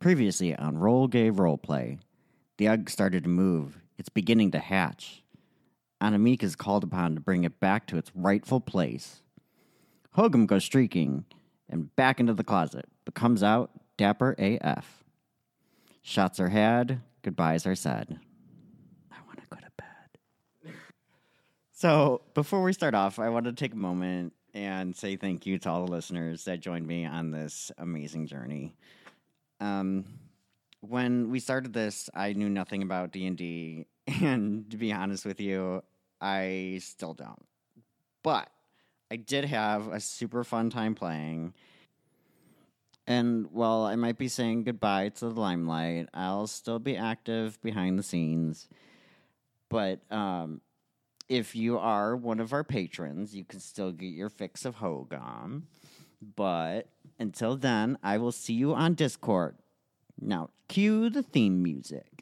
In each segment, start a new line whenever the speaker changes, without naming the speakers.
Previously on Roll Gay Roleplay, the egg started to move. It's beginning to hatch. Anamika is called upon to bring it back to its rightful place. Hogum goes streaking and back into the closet, but comes out dapper AF. Shots are had, goodbyes are said. I want to go to bed. So, before we start off, I want to take a moment and say thank you to all the listeners that joined me on this amazing journey. Um, when we started this, I knew nothing about D and D, and to be honest with you, I still don't. But I did have a super fun time playing. And while I might be saying goodbye to the limelight, I'll still be active behind the scenes. But um, if you are one of our patrons, you can still get your fix of Hogum. But until then, I will see you on Discord. Now, cue the theme music.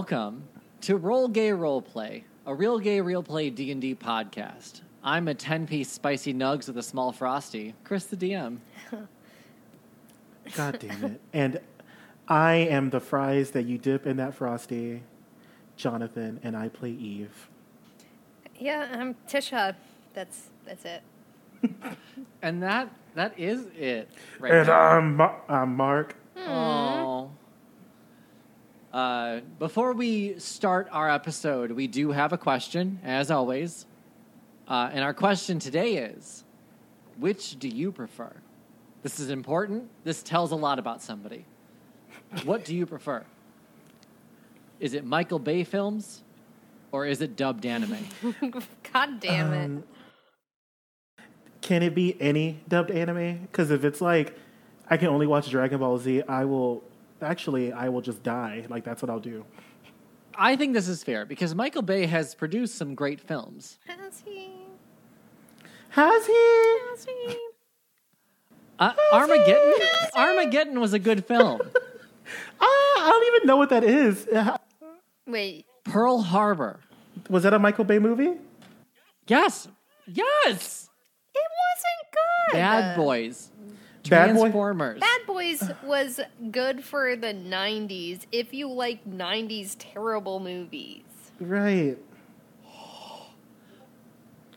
Welcome to Roll Gay Roleplay, a real gay real play D&D podcast. I'm a 10-piece spicy nugs with a small frosty, Chris the DM.
God damn it. And I am the fries that you dip in that frosty, Jonathan, and I play Eve.
Yeah, I'm Tisha. That's that's it.
And that that is it right
And
now.
I'm, Ma- I'm Mark.
Oh. Uh, before we start our episode, we do have a question, as always. Uh, and our question today is Which do you prefer? This is important. This tells a lot about somebody. What do you prefer? Is it Michael Bay films or is it dubbed anime?
God damn it.
Um, Can it be any dubbed anime? Because if it's like, I can only watch Dragon Ball Z, I will, actually, I will just die. Like, that's what I'll do.
I think this is fair because Michael Bay has produced some great films.
Has he?
Has he?
Has he?
Uh, Armageddon. Armageddon was a good film.
Ah, I don't even know what that is. Uh,
Wait.
Pearl Harbor.
Was that a Michael Bay movie?
Yes. Yes.
It wasn't good.
Bad Boys.
Bad Boy?
Transformers.
Bad Boys was good for the 90s if you like 90s terrible movies.
Right.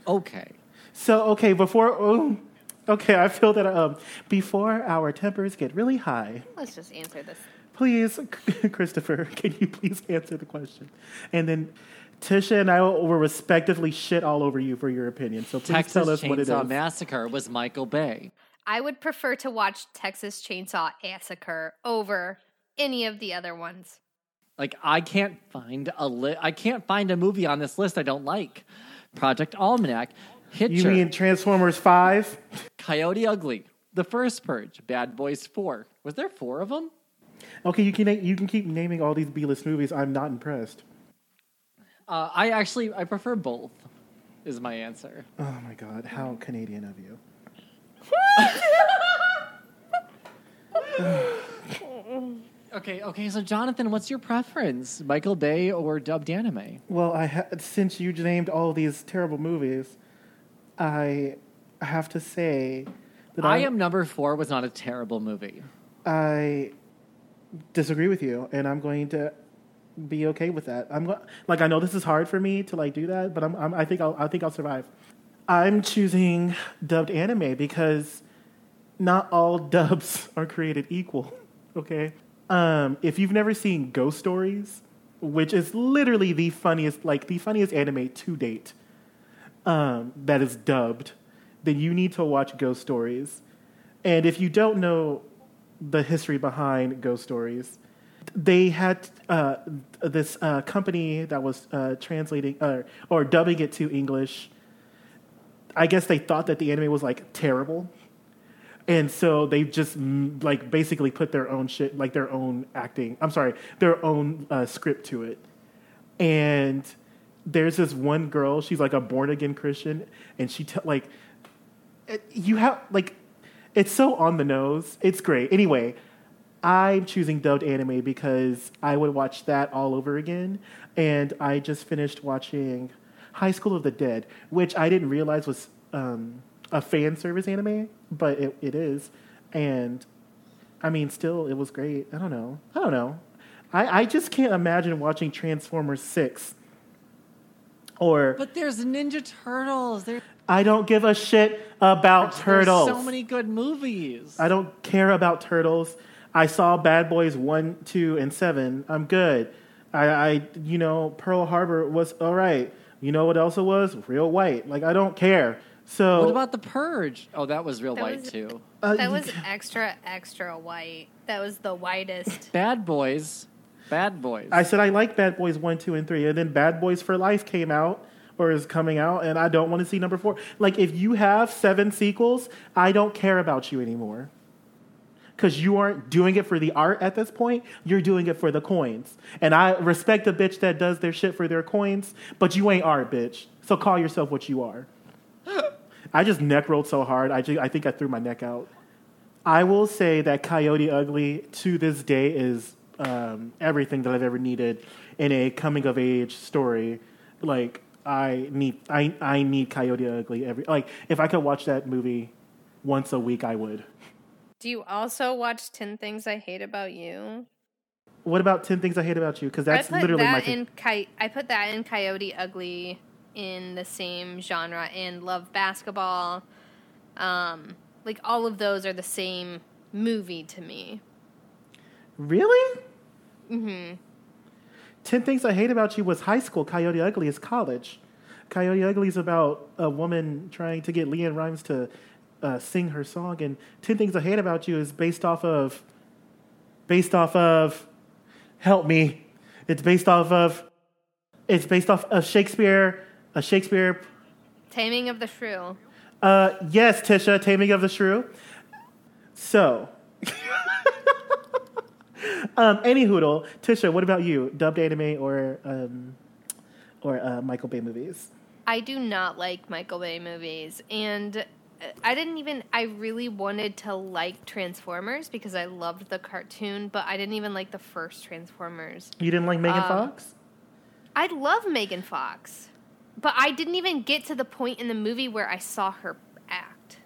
Okay.
So okay, before oh, okay, I feel that um before our tempers get really high,
Let's just answer this.
please, Christopher, can you please answer the question? And then Tisha and I will will respectively shit all over you for your opinion. So please
Texas
tell us what it
Chainsaw. Massacre was Michael Bay.
I would prefer to watch Texas Chainsaw Massacre over any of the other ones.
Like I can't find a li- I can't find a movie on this list I don't like. Project Almanac, Hitcher,
you mean Transformers Five?
Coyote Ugly, The First Purge, Bad Boys Four. Was there four of them?
Okay, you can you can keep naming all these B list movies. I'm not impressed.
Uh, I actually I prefer both. Is my answer.
Oh my god, how Canadian of you.
Okay, okay. So Jonathan, what's your preference, Michael Bay or dubbed anime?
Well, I ha- since you named all these terrible movies, I have to say that
I am number four was not a terrible movie.
I disagree with you, and I'm going to be okay with that. I'm go- like I know this is hard for me to like do that, but I'm, I'm I think I'll I think I'll survive. I'm choosing dubbed anime because not all dubs are created equal. Okay, um, if you've never seen Ghost Stories, which is literally the funniest like the funniest anime to date, um, that is dubbed, then you need to watch Ghost Stories. And if you don't know the history behind Ghost Stories, they had uh, this uh, company that was uh, translating or dubbing it to English. I guess they thought that the anime was like terrible, and so they just mm, like basically put their own shit, like their own acting. I'm sorry, their own uh, script to it, and there's this one girl. She's like a born again Christian, and she te- like it- you have like it's so on the nose. It's great. Anyway, I'm choosing dubbed anime because I would watch that all over again. And I just finished watching High School of the Dead, which I didn't realize was um, a fan service anime, but it, it is. And I mean, still, it was great. I don't know. I don't know. I, I just can't imagine watching Transformers 6 or
But there's Ninja Turtles. There,
I don't give a shit about
there's
turtles.
so many good movies.
I don't care about turtles. I saw Bad Boys 1, 2, and 7. I'm good. I, I you know, Pearl Harbor was all right. You know what else it was? Real white. Like, I don't care. So,
What about The Purge? Oh, that was real
That
white
was-
too.
uh,
That was extra, extra white. That was the whitest.
Bad Boys. Bad Boys.
I said I like Bad Boys 1, 2, and 3. And then Bad Boys for Life came out or is coming out, and I don't want to see number four. Like, if you have seven sequels, I don't care about you anymore. Because you aren't doing it for the art at this point, you're doing it for the coins. And I respect the bitch that does their shit for their coins, but you ain't art, bitch. So call yourself what you are. I just neck rolled so hard, I, ju- I think I threw my neck out. I will say that Coyote Ugly to this day is um, everything that I've ever needed in a coming of age story. Like I need, I, I need Coyote Ugly every. Like if I could watch that movie once a week, I would.
Do you also watch 10 Things I Hate About You?
What about Ten Things I Hate About You? Because that's literally my.
in Coy- I put that in Coyote Ugly in the same genre and Love Basketball. Um, like all of those are the same movie to me.
really. Mm-hmm. Ten Things I Hate About You was high school. Coyote Ugly is college. Coyote Ugly is about a woman trying to get LeAnn Rimes to uh, sing her song, and Ten Things I Hate About You is based off of, based off of, help me. It's based off of, it's based off of Shakespeare, a Shakespeare.
Taming of the Shrew.
Uh, yes, Tisha, Taming of the Shrew. So, um, any hoodle, Tisha, what about you? Dubbed anime or um, or uh, Michael Bay movies?
I do not like Michael Bay movies, and I didn't even. I really wanted to like Transformers because I loved the cartoon, but I didn't even like the first Transformers.
You didn't like Megan
Um,
Fox?
I love Megan Fox, but I didn't even get to the point in the movie where I saw her act.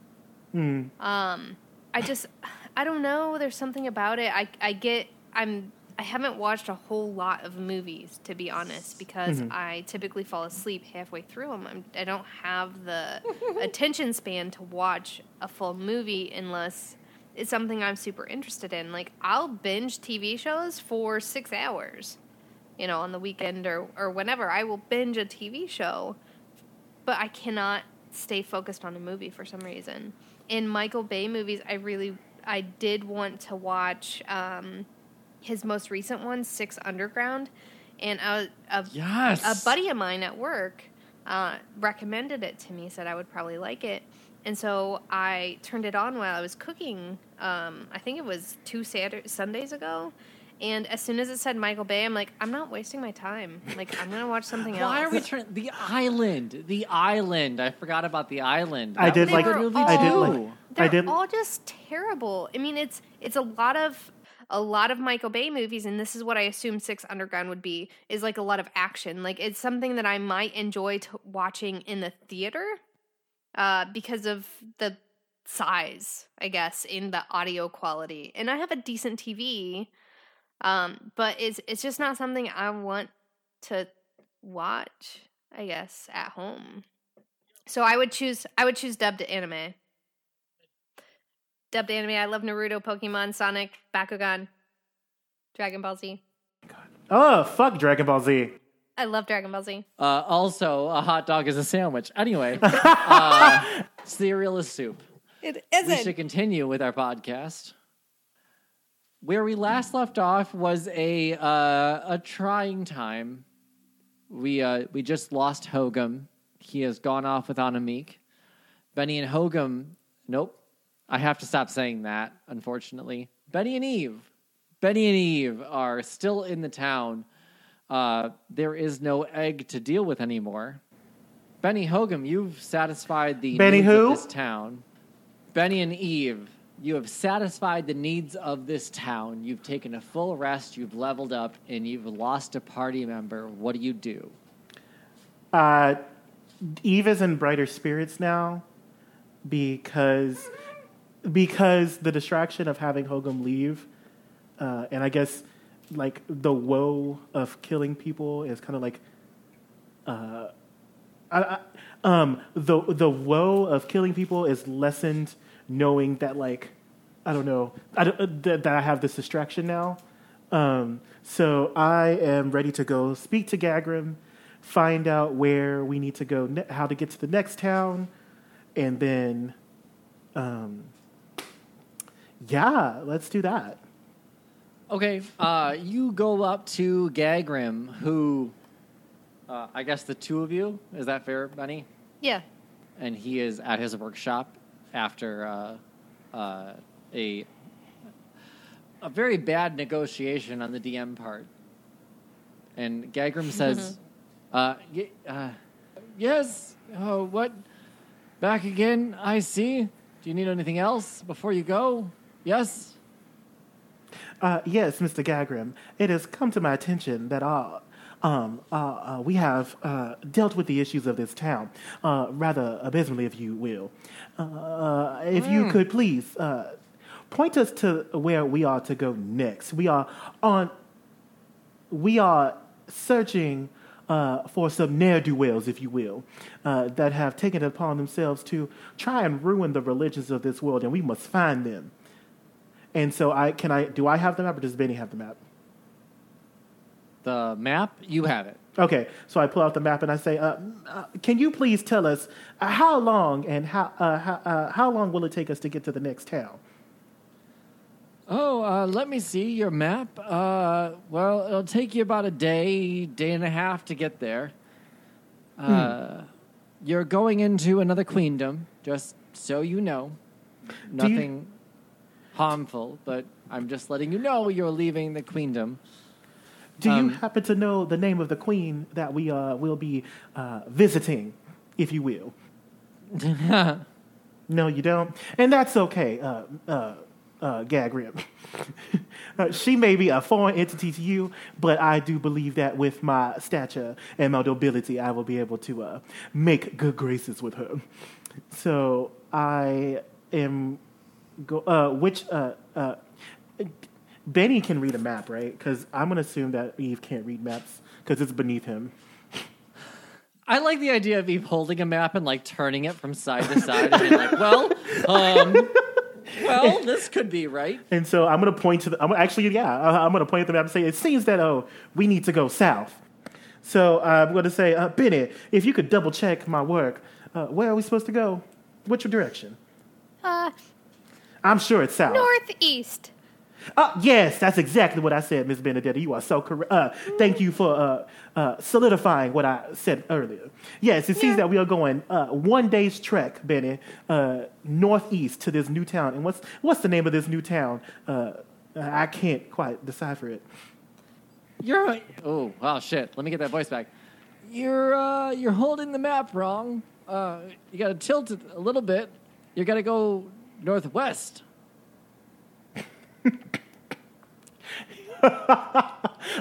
Hmm.
Um, I just, I don't know. There's something about it. I, I get. I'm. I haven't watched a whole lot of movies to be honest because I typically fall asleep halfway through them. I'm, I don't have the attention span to watch a full movie unless it's something I'm super interested in. Like I'll binge TV shows for six hours you know, on the weekend or, or whenever. I will binge a TV show, but I cannot stay focused on a movie for some reason. In Michael Bay movies, I really, I did want to watch um, his most recent one, Six Underground, and a, a,
Yes.
a buddy of mine at work uh, recommended it to me, said I would probably like it. And so I turned it on while I was cooking. Um, I think it was two Saturday, Sundays ago. And as soon as it said Michael Bay, I'm like, I'm not wasting my time. Like, I'm gonna watch something else.
Why are we trying? The Island. The Island. I forgot about the Island.
I did like-
good
They were
movie
I did like-
They're
I did-
all just terrible. I mean, it's it's a lot of a lot of Michael Bay movies, and this is what I assume Six Underground would be is like a lot of action. Like it's something that I might enjoy t- watching in the theater, uh, because of the size, I guess, in the audio quality. And I have a decent TV, um, but it's it's just not something I want to watch. I guess at home. So I would choose I would choose dubbed anime. Dubbed anime. I love Naruto, Pokemon, Sonic, Bakugan, Dragon Ball Z.
Oh, fuck Dragon Ball Z.
I love Dragon Ball Z.
Uh, also, a hot dog is a sandwich. Anyway, uh, cereal is soup.
It is it
We should continue with our podcast. Where we last left off was a uh, a trying time. We uh, we just lost Hogum. He has gone off with Anamika. Benny and Hogum. Nope. I have to stop saying that. Unfortunately, Benny and Eve. Benny and Eve are still in the town. uh, there is no egg to deal with anymore. Benny Hogum, you've satisfied the
Benny
needs
who?
of this town. Benny and Eve, you have satisfied the needs of this town. You've taken a full rest, you've leveled up, and you've lost a party member. What do you do?
Uh, Eve is in brighter spirits now because because the distraction of having Hogum leave, uh, and I guess like the woe of killing people is kind of like, uh, I, I, um, the the woe of killing people is lessened knowing that like I don't know I don't, uh, that, that I have this distraction now. Um, so I am ready to go speak to Gagrim, find out where we need to go, ne- how to get to the next town, and then, um, yeah, let's do that.
Okay, uh, you go up to Gagrim, who, uh, I guess the two of you, is that fair, Benny?
Yeah.
and he is at his workshop after uh, uh, a a very bad negotiation on the DM part. And Gagrim says, uh, y- uh, "Yes, uh, what? Back again? I see. Do you need anything else before you go? Yes."
Uh, yes, Mr. Gagrim, it has come to my attention that uh, um, uh, uh, we have uh, dealt with the issues of this town uh, rather abysmally, if you will. Uh, if you could please uh, point us to where we are to go next. We are on. We are searching uh, for some ne'er do wells, if you will, uh, that have taken it upon themselves to try and ruin the religions of this world, and we must find them. And so, I can I do I have the map, or does Benny have the map?
The map, you have it.
Okay, so I pull out the map and I say, uh, uh, "Can you please tell us uh, how long and how uh, how, uh, how long will it take us to get to the next town?"
Oh, uh, let me see your map. Uh, well, it'll take you about a day, day and a half to get there. Uh, You're going into another queendom, just so you know. Nothing harmful, but I'm just letting you know you're leaving the queendom.
Do
Um,
you happen to know the name of the queen that we uh, will be uh, visiting, if you will? No, you don't, and that's okay. Uh, uh, uh, Gagrim. uh, she may be a foreign entity to you, but I do believe that with my stature and my nobility, I will be able to uh, make good graces with her. So I am go. Uh, which uh, uh, Benny can read a map, right? Because I'm gonna assume that Eve can't read maps because it's beneath him.
I like the idea of Eve holding a map and like turning it from side to side and being like, well, um, well, this could be right.
And so I'm going to point to the, I'm actually, yeah, I- I'm going to point at the map and say, it seems that, oh, we need to go south. So uh, I'm going to say, uh, Benny, if you could double check my work, uh, where are we supposed to go? Which direction?
Uh,
I'm sure it's south.
northeast.
Uh, yes, that's exactly what I said, Miss Benedetta. You are so correct. Uh, thank you for uh, uh, solidifying what I said earlier. Yes, it seems
Yeah.
that we are going uh, one day's trek, Benny, uh, northeast to this new town. And what's what's the name of this new town? Uh, I can't quite decipher it.
You're oh wow shit. Let me get that voice back. You're uh, you're holding the map wrong. Uh, you got to tilt it a little bit. You got to go northwest.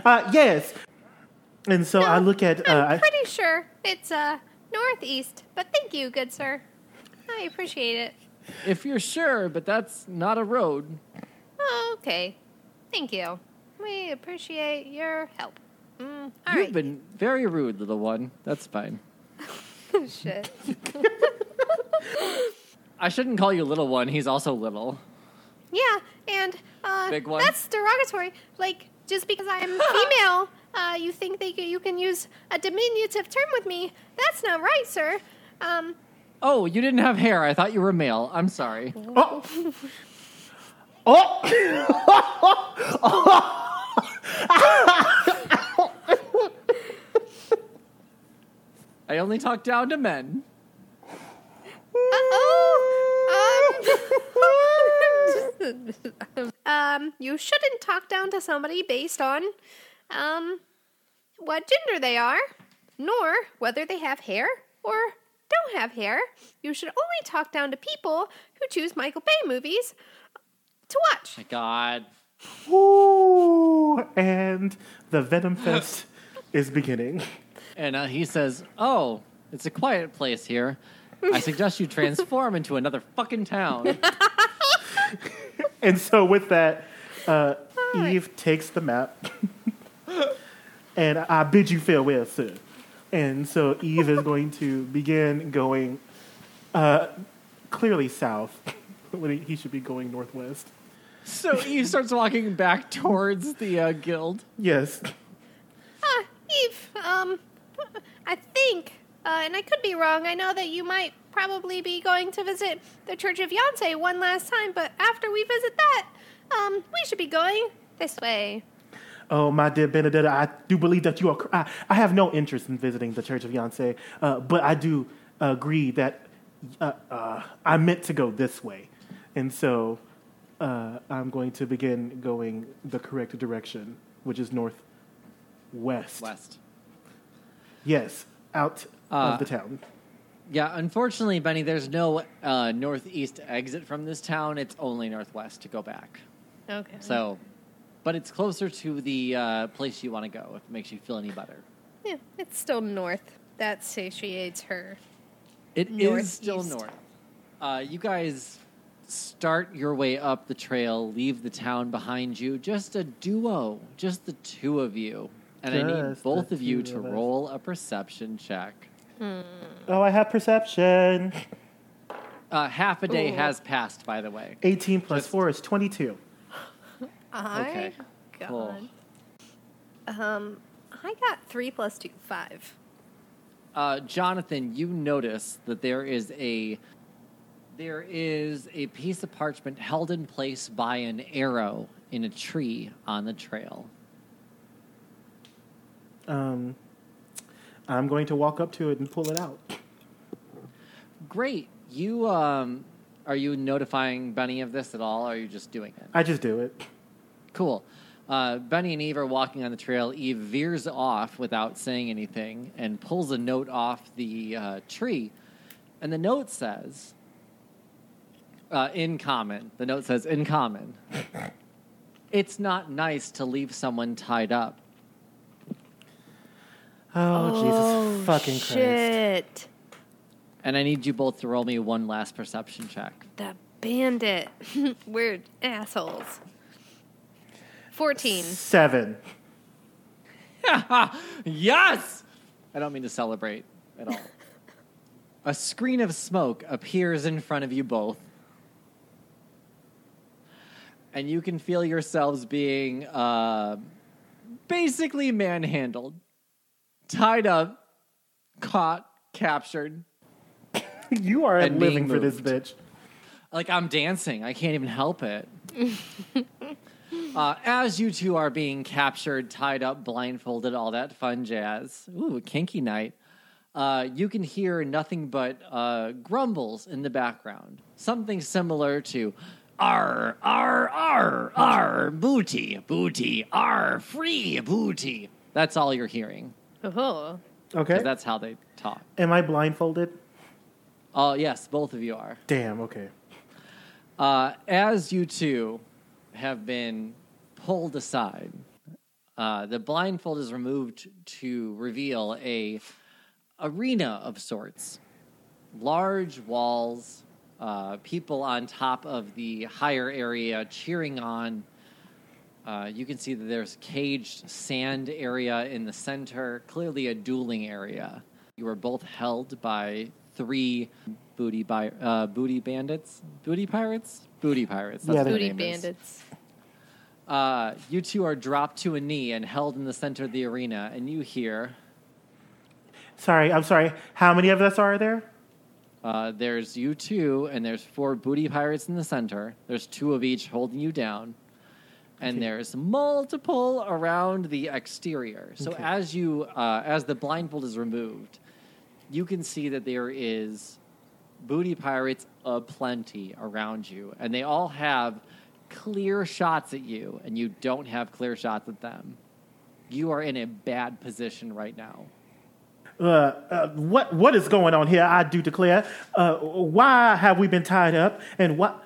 Uh, yes. And so I look at. Uh,
I'm
I,
pretty sure it's uh northeast, but thank you, good sir. I appreciate it.
If you're sure, but that's not a road.
Oh, okay. Thank you. We appreciate your help. Mm, all
You've
right.
been very rude, little one. That's fine.
Shit.
I shouldn't call you little one. He's also little.
Yeah, and uh,
Big one?
that's derogatory. Like, just because I am female, uh, you think that you can use a diminutive term with me? That's not right, sir. Um,
Oh, you didn't have hair. I thought you were male. I'm sorry.
oh! oh!
I only talk down to men.
Um, um, you shouldn't talk down to somebody based on, um, what gender they are, nor whether they have hair or don't have hair. You should only talk down to people who choose Michael Bay movies to watch.
My God.
Ooh, and the Venom Fest is beginning.
And uh, he says, "Oh, it's a quiet place here. I suggest you transform into another fucking town."
And so, with that, uh, Eve takes the map, and I bid you farewell, sir. And so, Eve is going to begin going uh, clearly south when he, he should be going northwest.
so Eve starts walking back towards the uh, guild.
Yes.
Ah, Eve, um, I think, uh, and I could be wrong, I know that you might probably be going to visit the Church of Yonsei one last time, but after we visit that, um, we should be going this way.
Oh, my dear Benedetta, I do believe that you are. cor- I, I have no interest in visiting the Church of Yonsei, uh, but I do agree that uh, uh, I meant to go this way. And so uh, I'm going to begin going the correct direction, which is northwest.
West.
Yes, out of the town.
Yeah, unfortunately, Benny, there's no uh, northeast exit from this town. It's only northwest to go back.
Okay.
So, but it's closer to the uh, place you want to go. If it makes you feel any better,
Yeah, it's still north. That satiates her.
it is still
Northeast.
north. Uh, you guys start your way up the trail, leave the town behind you. Just a duo, just the two of you, and I need
Just
both of you
two
to
of us.
roll a perception check.
Oh, I have perception.
Uh, half a day
Ooh.
has passed, by the way.
18 plus
Just-
4 is 22.
I
Okay,
God.
cool.
Um, I got three plus two, five.
Uh, Jonathan, you notice that there is a there is a piece of parchment held in place by an arrow in a tree on the trail.
Um, I'm going to walk up to it and pull it out.
Great. You um, are you notifying Benny of this at all? Or are you just doing it?
I just do it.
Cool. Uh, Benny and Eve are walking on the trail. Eve veers off without saying anything and pulls a note off the uh, tree. And the note says, uh, in common, the note says, in common, it's not nice to leave someone tied up.
Oh, Jesus fucking Christ.
shit.
And I need you both to roll me one last perception check.
The bandit. We're assholes. 14.
Seven.
yes! I don't mean to celebrate at all. a screen of smoke appears in front of you both. And you can feel yourselves being uh, basically manhandled, tied up, caught, captured.
You are
And being
living for this bitch.
Like I'm dancing. I can't even help it. uh, as you two are being captured, tied up, blindfolded, all that fun jazz. Ooh, a kinky night. Uh, you can hear nothing but uh, grumbles in the background. Something similar to "R R R R booty booty R free booty." That's all you're hearing.
Oh.
Okay.
That's how they talk.
Am I blindfolded?
Oh yes, both of you are.
Damn, okay.
Uh, as you two have been pulled aside, uh, the blindfold is removed to reveal a arena of sorts, large walls, uh, people on top of the higher area cheering on. Uh, you can see that there's caged sand area in the center, clearly a dueling area. You are both held by three booty bi- uh, booty bandits, booty pirates, booty pirates. That's
Yeah,
what
Booty bandits.
Uh, you two are dropped to a knee and held in the center of the arena, and you hear
Sorry, I'm sorry. How many of us are there?
uh, there's you two, and there's four booty pirates in the center. There's two of each holding you down, and there's multiple around the exterior. So
Okay.
as you, uh, as the blindfold is removed, you can see that there is booty pirates aplenty around you, and they all have clear shots at you, and you don't have clear shots at them. You are in a bad position right now.
Uh, uh, what what is going on here? I do declare. Uh, why have we been tied up? And what?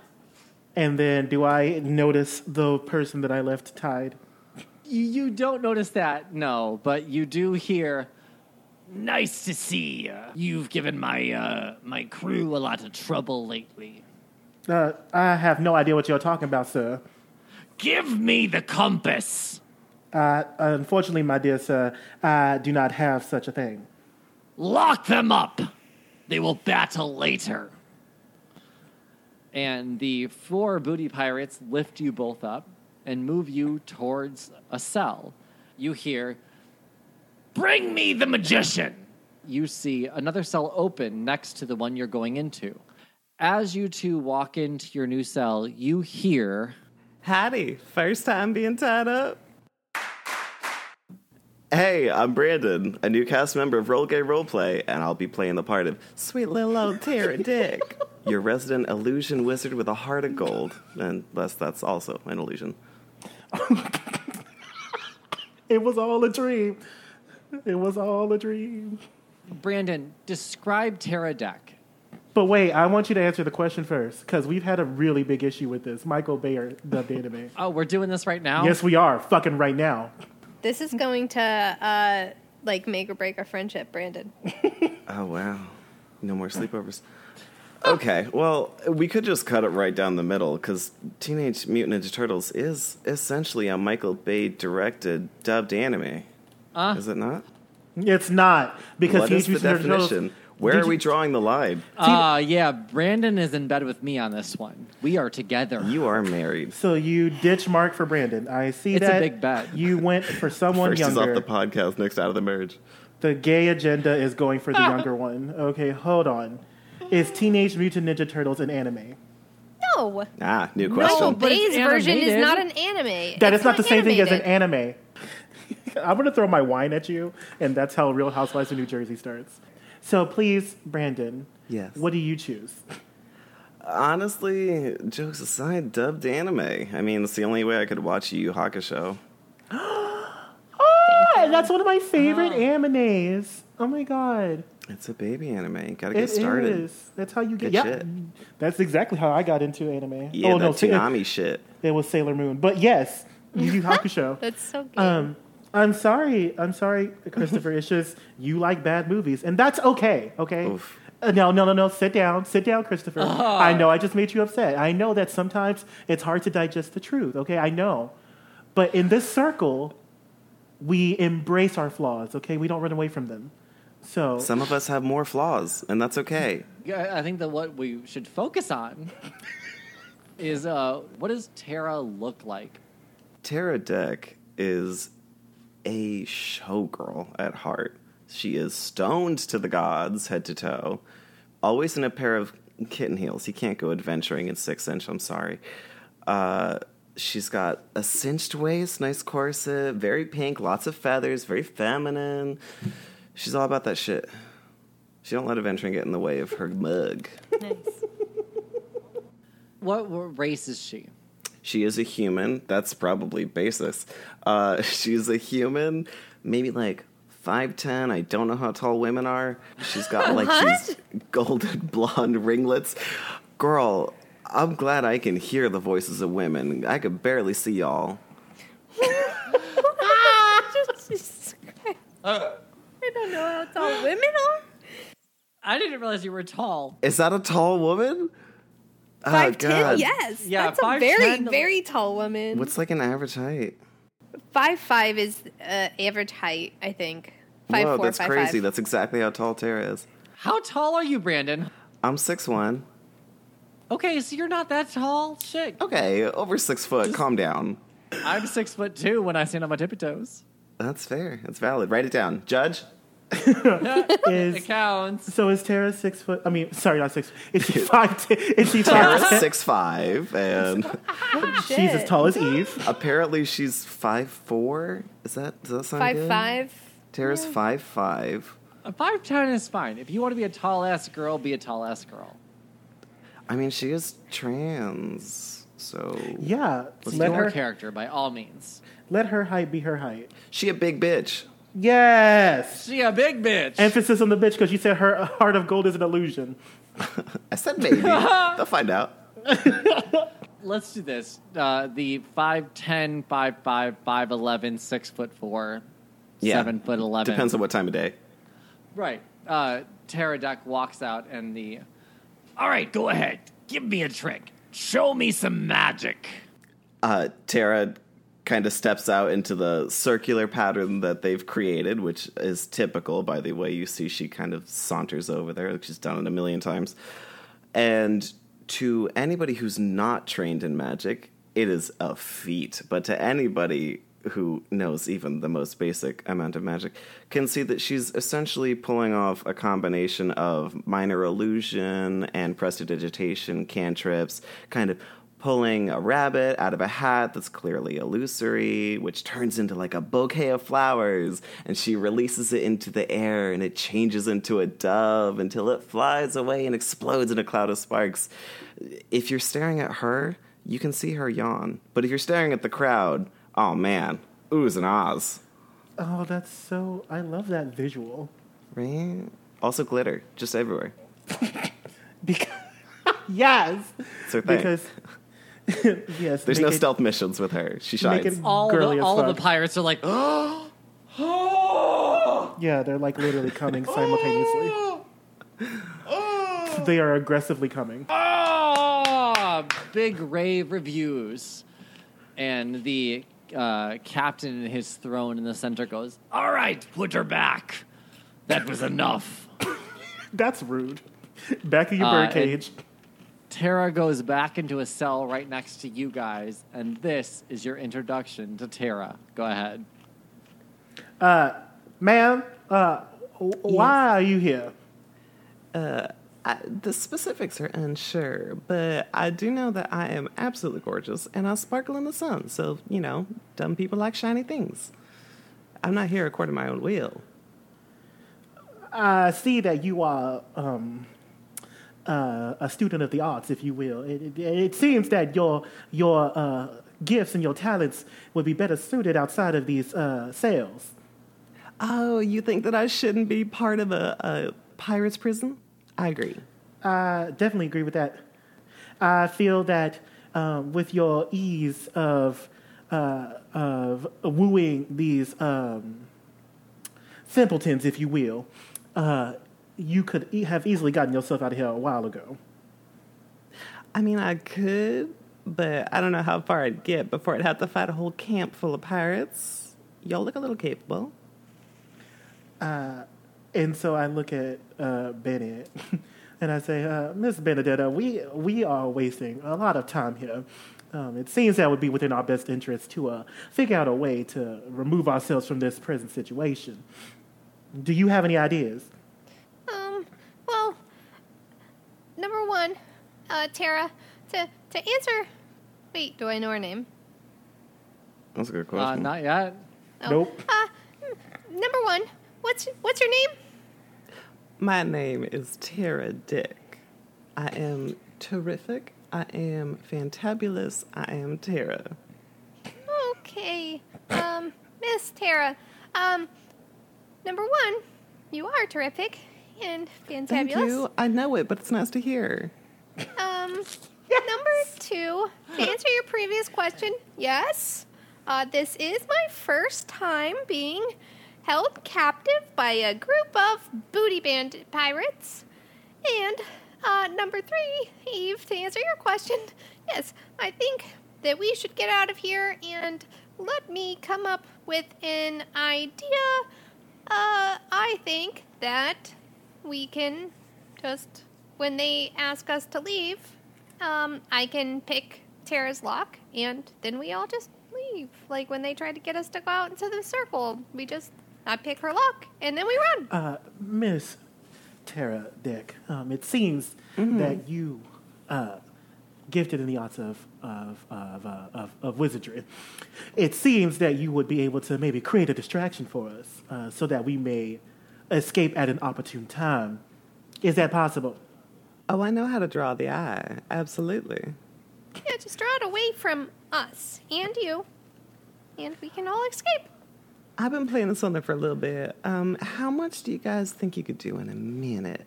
And then do I notice the person that I left tied?
You, don't notice that, no, but you do hear. Nice to see you. You've given my uh, my crew a lot of trouble lately.
Uh, I have no idea what you're talking about, sir.
Give me the compass.
Uh, unfortunately, my dear sir, I do not have such a thing.
Lock them up. They will battle later. And the four booty pirates lift you both up and move you towards a cell. You hear, Bring me the magician! You see another cell open next to the one you're going into. As you two walk into your new cell, you hear,
Hattie, first time being tied up? Hey, I'm Brandon, a new cast member of Roll Gay Roleplay, and I'll be playing the part of sweet little old Tara Dick, your resident illusion wizard with a heart of gold. unless that's also an illusion.
It was all a dream. It was all a dream.
Brandon, describe Pterodec.
But wait, I want you to answer the question first because we've had a really big issue with this. Michael Bayer dubbed anime.
Oh, we're doing this right now?
Yes, we are. Fucking right now.
This is going to uh, like make or break our friendship, Brandon.
Oh, wow. No more sleepovers. Okay, well, we could just cut it right down the middle because Teenage Mutant Ninja Turtles is essentially a Michael Bay directed dubbed anime.
Uh.
Is it not?
It's not because
what is
Teenage
the
Mutant Ninja Turtles-
definition? Where
Did
are we
you-
drawing the line?
Uh, yeah, Brandon is in bed with me on this one. We are together.
You are married.
So you ditch Mark for Brandon. I see
It's a
that.
big bet.
You went for someone
First is
younger.
off the podcast, next out of the marriage.
The gay agenda is going for the younger one. Okay, hold on. Is Teenage Mutant Ninja Turtles an anime?
No.
Ah, new
No,
question.
but
Bay's version is not an anime.
That
It's
is not the same thing as an anime. I'm gonna throw my wine at you, and that's how Real Housewives of New Jersey starts. So please, Brandon.
Yes.
What do you choose?
Honestly, jokes aside, dubbed anime. I mean, it's the only way I could watch Yu Yu Hakusho.
Oh, that's one of my favorite animes. Oh my god.
It's a baby anime. You Gotta
It
get started.
is. That's how you get.
Good
Yep.
shit.
That's exactly how I got into anime.
Yeah,
oh no,
that
Sa-
shit.
it was Sailor Moon. But yes, Yu Yu Hakusho.
That's so good.
Um, I'm sorry. I'm sorry, Christopher. it's just you like bad movies, and that's okay. Okay.
Oof.
Uh, no, no, no, no. Sit down. Sit down, Christopher. I know I just made you upset. I know that sometimes it's hard to digest the truth. Okay, I know. But in this circle, we embrace our flaws. Okay, we don't run away from them. So
Some of us have more flaws, and that's okay.
Yeah, I think that what we should focus on is uh, what does Tara look like?
Tara Deck is a showgirl at heart. She is stoned to the gods, head to toe, always in a pair of kitten heels. He can't go adventuring in six inch, I'm sorry. Uh, she's got a cinched waist, nice corset, very pink, lots of feathers, very feminine. She's all about that shit. She don't let adventuring get in the way of her mug.
nice.
What, what race is she?
She is a human. That's probably basis. Uh, she's a human, maybe like 5'10. I don't know how tall women are. She's got like these golden blonde ringlets. Girl, I'm glad I can hear the voices of women. I could barely see y'all.
Jesus Christ. I don't know how tall women are.
I didn't realize you were tall.
Is that a tall woman? Oh,
Five ten,
God.
yes.
Yeah,
that's a
5'10"
very, very tall woman.
What's like an average height?
five five is uh, average height, I think. Five
Whoa,
four,
that's
five,
crazy.
five.
That's exactly how tall Tara is.
How tall are you, Brandon?
I'm six one.
Okay, so you're not that tall. Shit.
Okay, over six foot. Calm down.
I'm six foot two when I stand on my tippy toes.
That's fair. That's valid. Write it down. Judge?
It
is
counts.
so is Tara six foot? I mean, sorry, not six. Is she five? Ten, is she
Tara's
five? ten?
six five, and
She's as tall as Eve.
apparently she's five four. Is that does that sound
Five
good?
five.
Tara's five five.
A five ten is fine. If you want to be a tall ass girl, be a tall ass girl.
I mean, she is trans, So
Yeah,
It's
let her
character, by all means.
let her height be her height.
she a big bitch.
Yes.
She a big bitch.
Emphasis on the bitch because you said her heart of gold is an illusion.
I said maybe. They'll find out.
Let's do this. Uh, the 5'10", 5'5", 5'11", 6 foot 4,
Yeah.
7 foot 11.
Depends on what time of day.
Right. Uh, Pterodec walks out and the. All right, go ahead. Give me a trick. Show me some magic.
uh, Tara kind of steps out into the circular pattern that they've created, which is typical by the way you see she kind of saunters over there, she's done it a million times. And to anybody who's not trained in magic, it is a feat. But to anybody who knows even the most basic amount of magic can see that she's essentially pulling off a combination of minor illusion and prestidigitation cantrips, kind of pulling a rabbit out of a hat that's clearly illusory, which turns into like a bouquet of flowers, and she releases it into the air and it changes into a dove until it flies away and explodes in a cloud of sparks. If you're staring at her, you can see her yawn. But if you're staring at the crowd, oh man, oohs and ahs.
Oh, that's so. I love that visual.
Right? Also glitter, just everywhere.
Because yes,
It's her thing.
because yes.
There's no
it-
stealth missions with her. She
Make
shines.
it-
All,
Girly
the,
as
all of the pirates are like, oh.
Yeah, they're like literally coming simultaneously. they are aggressively coming.
oh, big rave reviews. And the uh, captain in his throne in the center goes, All right, put her back. That was enough.
That's rude. Back in your
Uh,
birdcage.
Tara goes back into a cell right next to you guys, and this is your introduction to Tara. Go ahead.
Ma'am, uh, w- why are you here?
I, the specifics are unsure, but I do know that I am absolutely gorgeous and I sparkle in the sun. So, you know, dumb people like shiny things. I'm not here according to my own will.
I see that you are um, uh, a student of the arts, if you will. It, it, it seems that your your uh, gifts and your talents would be better suited outside of these uh, sales.
Oh, you think that I shouldn't be part of a, a pirate's prison? I agree.
I definitely agree with that. I feel that um, with your ease of uh, of wooing these um, simpletons, if you will, uh, you could e- have easily gotten yourself out of here a while ago.
I mean, I could, but I don't know how far I'd get before I'd have to fight a whole camp full of pirates. Y'all look a little capable.
And so I look at uh, Bennett and I say, uh, Miss Benedetta, we, we are wasting a lot of time here. Um, it seems that would be within our best interest to uh, figure out a way to remove ourselves from this present situation. Do you have any ideas?
Um, well, number one, uh, Tara, to, to answer. Wait, do I know her name?
That's a good
Uh,
question.
not yet.
Oh.
Nope.
Uh, mm, number one, what's what's your name?
My name is Tara Dick. I am terrific. I am fantabulous. I am Tara.
Okay, um, Miss Tara. Um, number one, you are terrific and
Thank you. I know it, but it's nice to hear.
Um, number two, to answer your previous question, yes, uh, this is my first time being held captive by a group of booty bandit pirates. And uh, number three, Eve, to answer your question, yes, I think that we should get out of here and let me come up with an idea. Uh, I think that we can just, when they ask us to leave, um, I can pick Tara's lock, and then we all just leave. Like when they try to get us to go out into the circle, we just, I pick her lock, and then we run.
Uh, Miss Tara Dick, um, it seems that you, uh, gifted in the arts of of of, uh, of of wizardry, it seems that you would be able to maybe create a distraction for us, uh, so that we may escape at an opportune time. Is that possible?
Oh, I know how to draw the eye. Absolutely.
Yeah, just draw it away from us and you, and we can all escape.
I've been playing this on there for a little bit. Um, how much do you guys think you could do in a minute?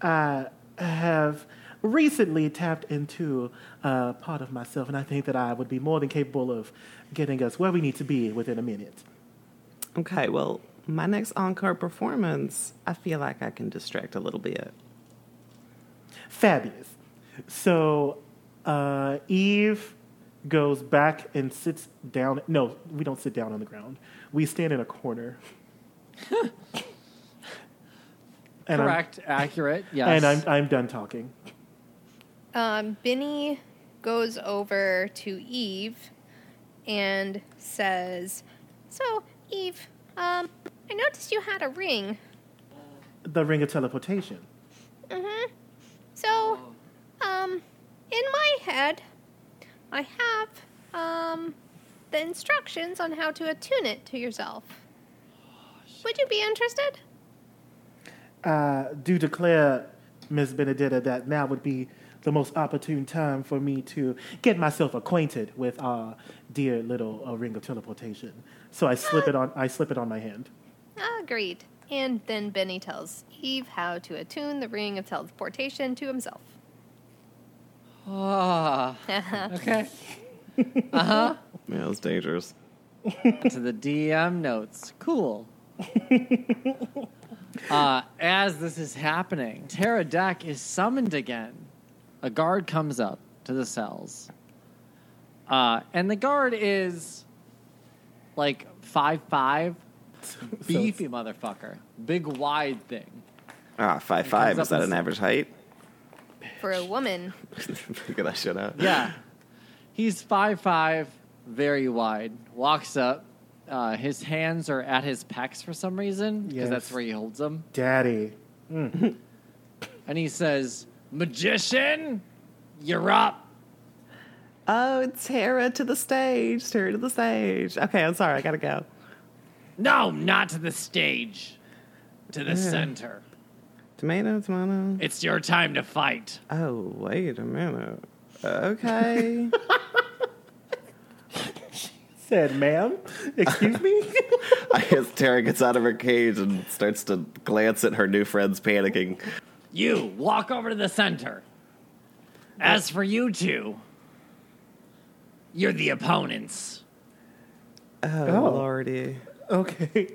I have recently tapped into a part of myself, and I think that I would be more than capable of getting us where we need to be within a minute.
Okay, well, my next encore performance, I feel like I can distract a little bit.
Fabulous. So, uh, Eve goes back and sits down. No, we don't sit down on the ground. We stand in a corner. and I'm-
Correct, accurate, yes.
and I'm, I'm done talking.
Um, Benny goes over to Eve and says, "So, Eve, um, I noticed you had a ring.
The ring of teleportation.
Mm-hmm. So, um, in my head, I have um the instructions on how to attune it to yourself. Would you be interested?
uh, do declare, Miss Benedetta, that now would be the most opportune time for me to get myself acquainted with our dear little uh, ring of teleportation. So I slip it on. I slip it on my hand.
Agreed. And then Benny tells Eve how to attune the ring of teleportation to himself.
Ah, okay. Uh huh.
Yeah, it's dangerous.
to the DM notes. Cool. uh, as this is happening, Terra Deck is summoned again. A guard comes up to the cells. Uh, and the guard is like five five, beefy motherfucker, big wide thing.
Ah, five five. Is
up
that
and
an average height?
For a woman,
Figure that shit out.
Yeah, he's five five, very wide. Walks up. Uh, his hands are at his pecs for some reason because
Yes.
that's where he holds them.
Daddy.
and he says, "Magician, you're up."
Oh, Tara to the stage. Tara to the stage. Okay, I'm sorry. I gotta go.
No, not to the stage, to the center.
Tomato, tomato.
It's your time to fight.
Oh, wait a minute. Okay.
She said, ma'am, excuse me?
I guess Tara gets out of her cage and starts to glance at her new friends panicking.
You walk over to the center. As for you two, you're the opponents.
Oh,
Oh.
lordy.
Okay.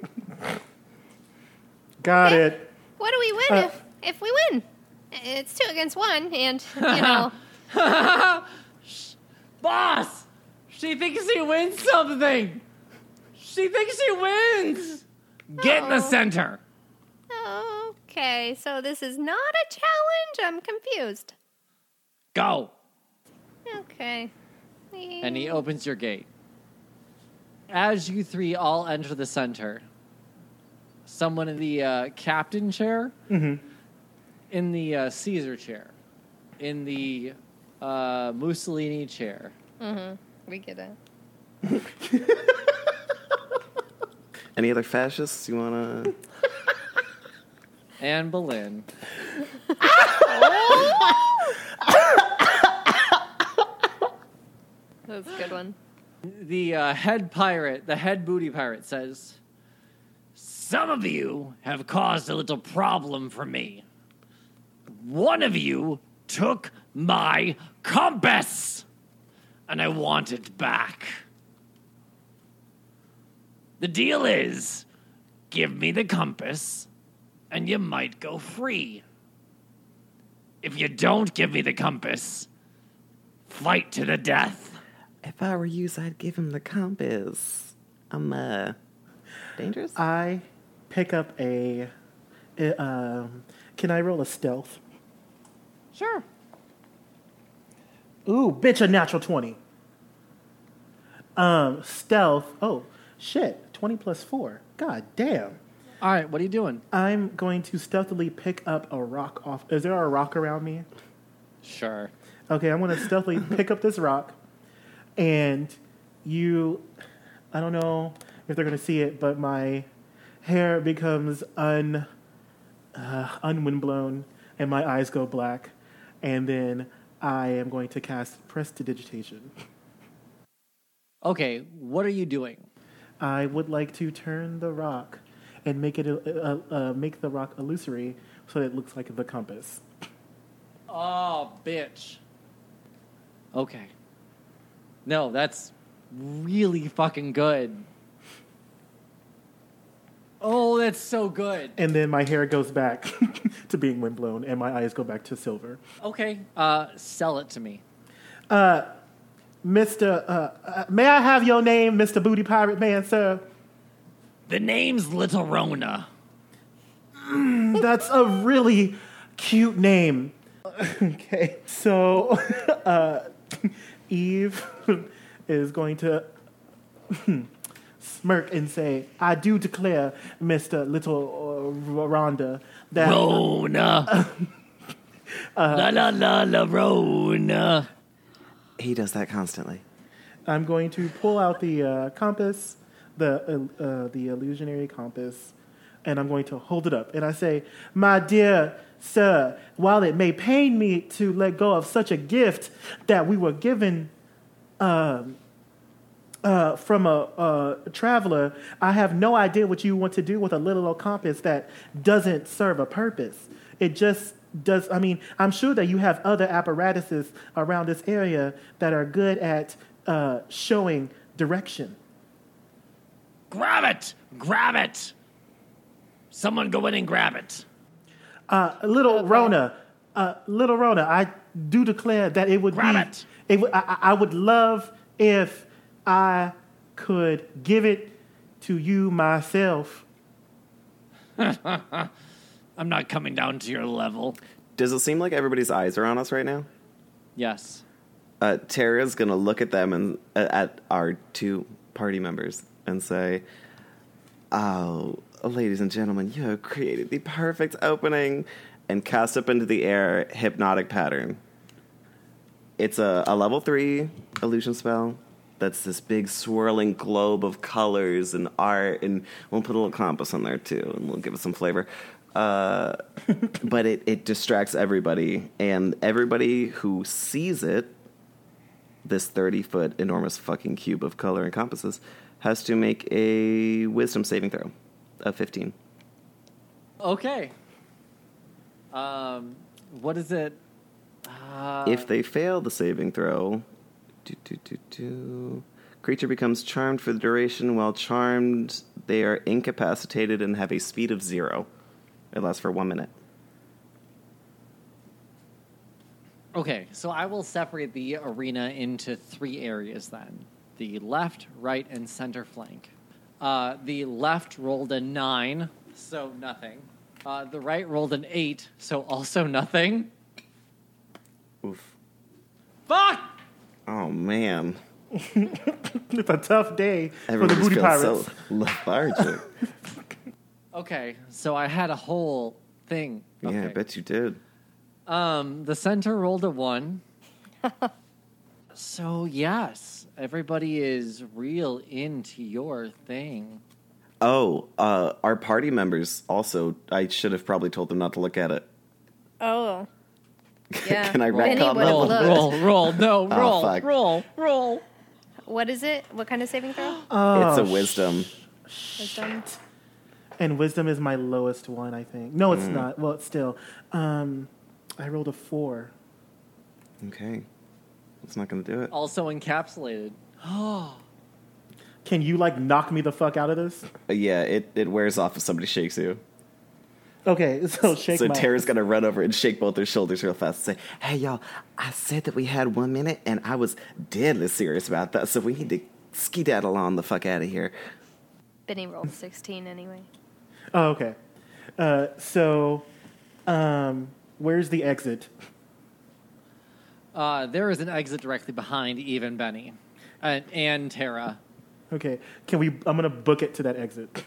Got it.
what do we win
Uh,
if if we win? It's two against one, and you know,
Boss, she thinks she wins something. She thinks she wins. Get in the
Uh-oh.
center.
okay. So this is not a challenge. I'm confused.
Go.
Okay.
and he opens your gate. As you three all enter the center, someone in the uh, captain chair, in the uh, Caesar chair, in the uh, Mussolini chair,
We get it.
Any other fascists you wanna?
and Boleyn.
That's a good one.
The uh, head pirate, the head booty pirate says, Some of you have caused a little problem for me. One of you took my compass, and I want it back. The deal is give me the compass, and you might go free. If you don't give me the compass, fight to the death.
If I were you, I'd give him the compass. I'm uh dangerous.
I pick up a. a, um, can I roll a stealth?
Sure.
Ooh, bitch, a natural 20. Um, stealth. Oh, shit. 20 plus 4. God damn.
All right, what are you doing?
I'm going to stealthily pick up a rock off. Is there a rock around me?
Sure.
Okay, I'm going to stealthily pick up this rock. And you. I don't know if they're going to see it, but my hair becomes un. Uh, unwindblown, and my eyes go black. And then I am going to cast Prestidigitation.
Okay, what are you doing?
I would like to turn the rock and make it a, make the rock illusory so that it looks like the compass.
Oh, bitch. Okay. No, that's really fucking good. Oh, that's so good.
And then my hair goes back to being windblown, and my eyes go back to silver.
Okay, uh, sell it to me.
Mister, uh, uh, may I have your name, Mister Booty Pirate Man, sir?
The name's Little Rona.
That's a really cute name. Okay, so uh, Eve is going to smirk and say, "I do declare, Mister Little uh, Rhonda, that
Rona. la la la la Rona.
He does that constantly.
I'm going to pull out the uh, compass, the uh, uh, the illusionary compass, and I'm going to hold it up. And I say, "My dear sir, while it may pain me to let go of such a gift that we were given um, uh, from a, a traveler, I have no idea what you want to do with a little old compass that doesn't serve a purpose. It just does. I mean, I'm sure that you have other apparatuses around this area that are good at uh, showing direction.
Grab it! Grab it! Someone go in and grab it.
Uh, little Rona, uh, little Rona, I do declare that it would
Grab
be.
it.
it would- I, I I would love if I could give it to you myself.
I'm not coming down to your level.
Does it seem like everybody's eyes are on us right now?
Yes.
Uh, Tara's gonna look at them and uh, at our two party members and say, "Oh, ladies and gentlemen, you have created the perfect opening," and cast up into the air hypnotic pattern. It's a, a level three illusion spell. That's this big swirling globe of colors and art, and we'll put a little compass on there too, and we'll give it some flavor. Uh, but it, it distracts everybody, and everybody who sees it, this 30 foot enormous fucking cube of color and compasses, has to make a wisdom saving throw of 15.
Okay. Um, what is it? Uh,
if they fail the saving throw, do, do, do, do, creature becomes charmed for the duration. While charmed, they are incapacitated and have a speed of zero. It lasts for one minute.
Okay, so I will separate the arena into three areas then the left, right, and center flank. Uh, the left rolled a nine, so nothing. Uh, the right rolled an eight, so also nothing.
Oof.
Fuck!
Oh man.
It's a tough day for the
Everybody
booty
feels
pirates.
so lethargic.
Okay, so I had a whole thing.
Yeah, I
Okay.
bet you did.
Um, the center rolled a one. so yes, everybody is real into your thing.
Oh, uh, our party members also. I should have probably told them not to look at it.
Oh. Yeah.
Can I
Benny
retcon that?
Roll, roll, roll, no,
Oh,
roll,
fuck.
roll, roll.
What is it? What kind of saving throw?
Oh,
it's a wisdom.
Wisdom.
And wisdom is my lowest one, I think. No,
Mm.
it's not. Well, it's still. Um, I rolled a four.
Okay. It's not going to do it.
Also encapsulated.
Can you like knock me the fuck out of this?
Uh, yeah, it, it wears off if somebody shakes you.
Okay, so shake
so
my.
Tara's gonna run over and shake both their shoulders real fast and say, "Hey y'all, I said that we had one minute, and I was deadly serious about that. So we need to skedaddle on the fuck out of here."
Benny rolled 16 anyway.
Oh, okay. Uh, so, um, where's the exit?
Uh, there is an exit directly behind Eve and Benny, and, and Tara.
Okay, can we? I'm gonna book it to that exit.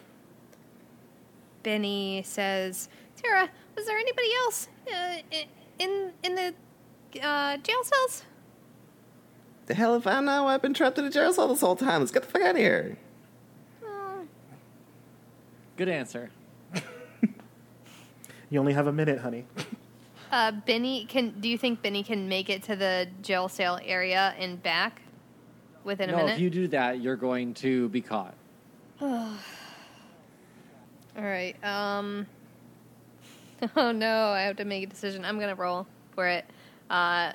Benny says, Tara, was there anybody else uh, in in the uh, jail cells?
The hell if I know? I've been trapped in a jail cell this whole time. Let's get the fuck out of here.
Oh,
Good answer.
You only have a minute, honey.
Uh, Benny can. Do you think Benny can make it to the jail cell area and back within a minute?
no,
minute?
if you do that, you're going to be caught.
All right. Um. Oh no, I have to make a decision. I'm gonna roll for it. Uh,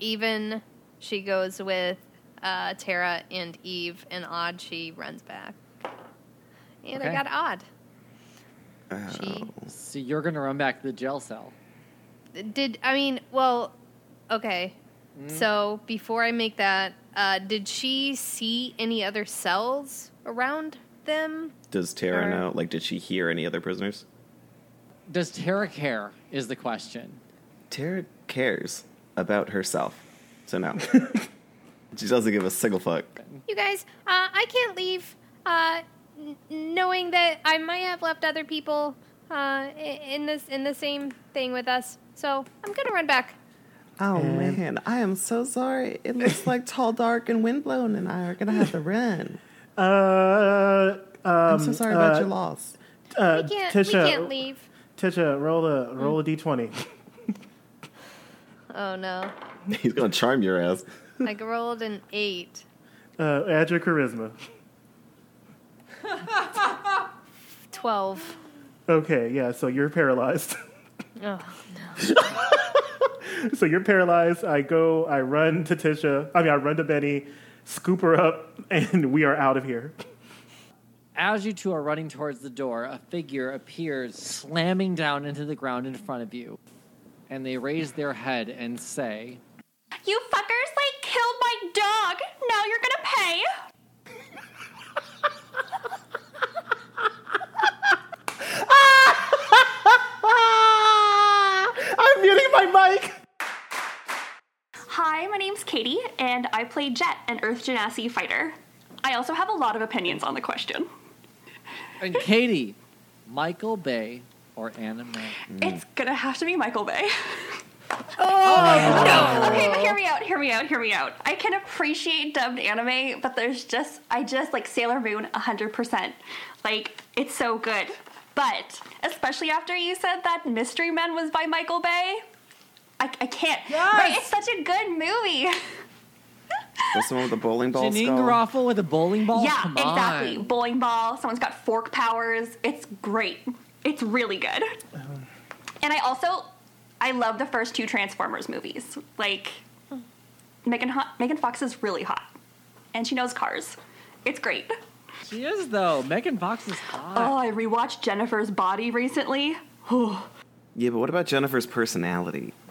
even she goes with uh, Tara and Eve, and odd she runs back. And I got odd. She
So you're going to run back to the jail cell.
Did. I mean, well, okay. So before I make that, uh, did she see any other cells around them?
Does Tara
Or-
know? Like, did she hear any other prisoners?
Does Tara care? Is the question.
Tara cares about herself, so no. she doesn't give a single fuck.
You guys, uh, I can't leave, uh, n- knowing that I might have left other people uh, in this in the same thing with us. So I'm gonna run back.
Oh
And-
man, I am so sorry. It looks like Tall, Dark, and Windblown and I are gonna have to run.
Uh, um,
I'm so sorry about
uh,
your loss.
Uh,
We can't.
Tisha,
we can't leave.
Tisha, roll a roll a d20.
Oh no!
He's gonna charm your ass.
I rolled an eight.
Uh, add your charisma.
Twelve.
Okay, yeah. So you're paralyzed.
Oh no.
so you're paralyzed. I go. I run to Tisha. I mean, I run to Benny, scoop her up, and we are out of here.
As you two are running towards the door, a figure appears slamming down into the ground in front of you. And they raise their head and say,
You fuckers like killed my dog. Now you're gonna pay.
I'm muting my mic.
Hi, my name's Katie, and I play Jet, an Earth Genasi fighter. I also have a lot of opinions on the question.
And Katie, Michael Bay or anime?
It's gonna have to be Michael Bay.
Oh,
no, okay, but hear me out, hear me out, hear me out. I can appreciate dubbed anime, but there's just, I just like Sailor Moon 100%. Like, it's so good. But, especially after you said that Mystery Men was by Michael Bay, I, I can't. Right, it's such a good movie.
That's the one with the bowling ball
Janeane
skull.
Garofalo with a bowling ball?
Yeah,
Come
exactly.
on.
Bowling ball. Someone's got fork powers. It's great. It's really good. And I also, I love the first two Transformers movies. Like, Megan Ho- Megan Fox is really hot, and she knows cars. It's great.
She is, though. Megan Fox is hot.
Oh, I rewatched Jennifer's Body recently.
Yeah, but what about Jennifer's personality?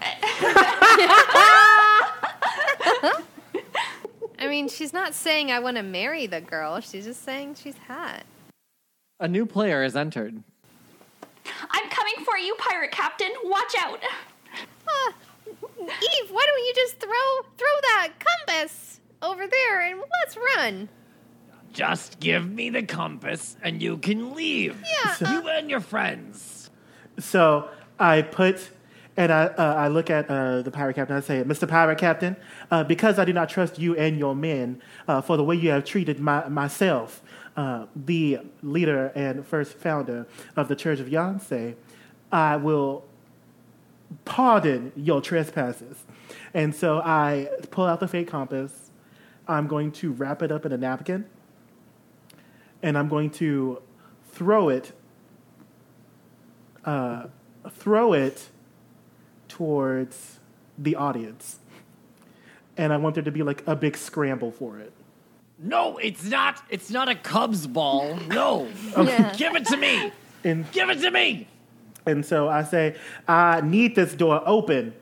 I mean, she's not saying I want to marry the girl. She's just saying she's hot.
A new player has entered.
I'm coming for you, pirate captain. Watch out.
Ah, Eve, why don't you just throw throw that compass over there and let's run?
Just give me the compass and you can leave.
Yeah.
You and your friends.
So I put, and I, uh, I look at uh, the pirate captain. I say, Mr. Pirate Captain, uh, because I do not trust you and your men uh, for the way you have treated my, myself, uh, the leader and first founder of the Church of Yonsei, I will pardon your trespasses. And so I pull out the fake compass. I'm going to wrap it up in a napkin, and I'm going to throw it uh, throw it towards the audience. And I want there to be like a big scramble for it.
No, it's not. It's not a Cubs ball. No.
Yeah.
Give it to me.
And,
Give it to me.
and so I say, I need this door open.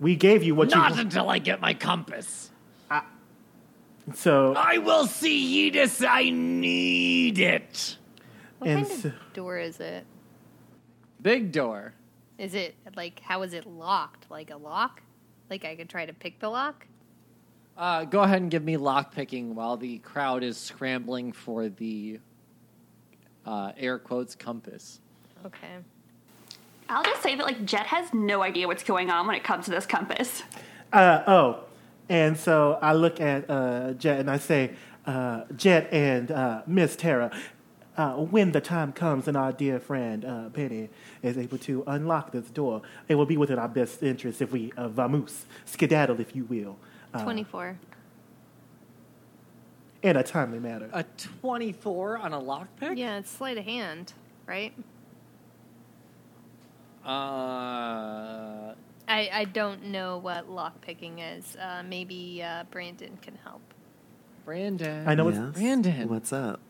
We gave you what
Not
you
until I get my compass.
So,
I will see Yedis. I need it.
What
And
kind
so-
of door is it?
Big door.
Is it like how is it locked? Like a lock? Like I could try to pick the lock?
Uh, go ahead and give me lock picking while the crowd is scrambling for the uh, air quotes compass.
Okay.
I'll just say that like Jet has no idea what's going on when it comes to this compass.
uh, oh. And so I look at uh, Jet and I say, uh, Jet and uh, Miss Tara, uh, when the time comes and our dear friend uh, Penny is able to unlock this door, it will be within our best interest if we uh, vamoose, skedaddle, if you will, uh,
24.
in a timely manner.
A 24 on a lockpick?
Yeah, it's sleight of hand, right?
Uh,
I, I don't know what lockpicking is. Uh, maybe uh, Brandon can help.
Brandon.
I know it's-
Yes?
Brandon.
What's up?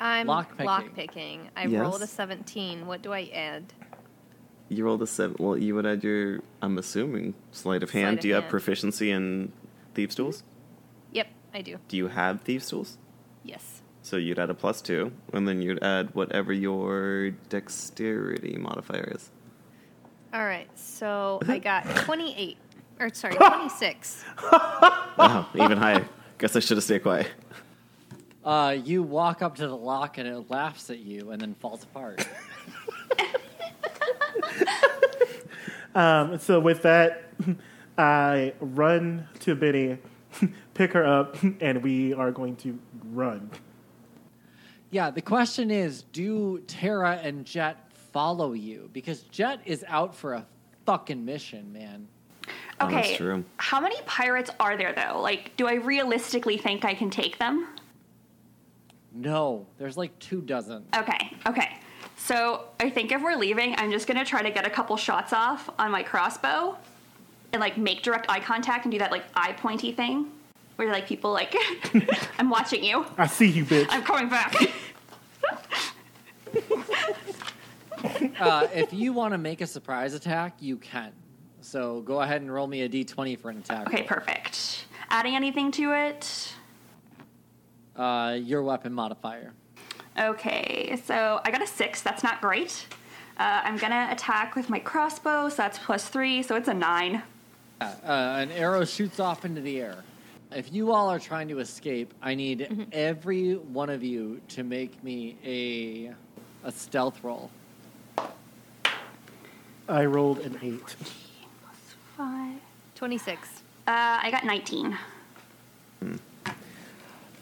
I'm
Lockpicking.
lockpicking. I
Yes.
rolled a 17. What do I add?
You rolled a seven. Well, you would add your. I'm assuming sleight of
Sleight
hand.
of
Do you have proficiency in thieves' tools?
Yep, I do.
Do you have thieves' tools?
Yes.
So you'd add a plus two, and then you'd add whatever your dexterity modifier is.
All right, so I got 28. Or, sorry, 26.
Wow, even higher. Guess I should have stayed quiet.
Uh, you walk up to the lock and it laughs at you and then falls apart.
Um, so with that, I run to Benny, pick her up, and we are going to run.
yeah, the question is do Tara and Jet follow you? Because Jet is out for a fucking mission, man.
Oh,
Okay.
that's true.
How many pirates are there though? Like, do I realistically think I can take them?
No, there's like two dozen.
Okay, okay. So I think if we're leaving, I'm just gonna try to get a couple shots off on my crossbow and like make direct eye contact and do that like eye pointy thing where like people like I'm watching you.
I see you, bitch.
I'm coming back.
Uh, if you want to make a surprise attack, you can. So go ahead and roll me a d20 for an attack.
okay,
roll.
perfect. Adding anything to it?
Uh, your weapon modifier.
Okay, so I got a six. That's not great. Uh, I'm gonna attack with my crossbow, so that's plus three, so it's a nine.
Uh, an arrow shoots off into the air. If you all are trying to escape, I need every one of you to make me a a stealth roll.
I rolled an eight.
Five.
26.
Uh, I got 19.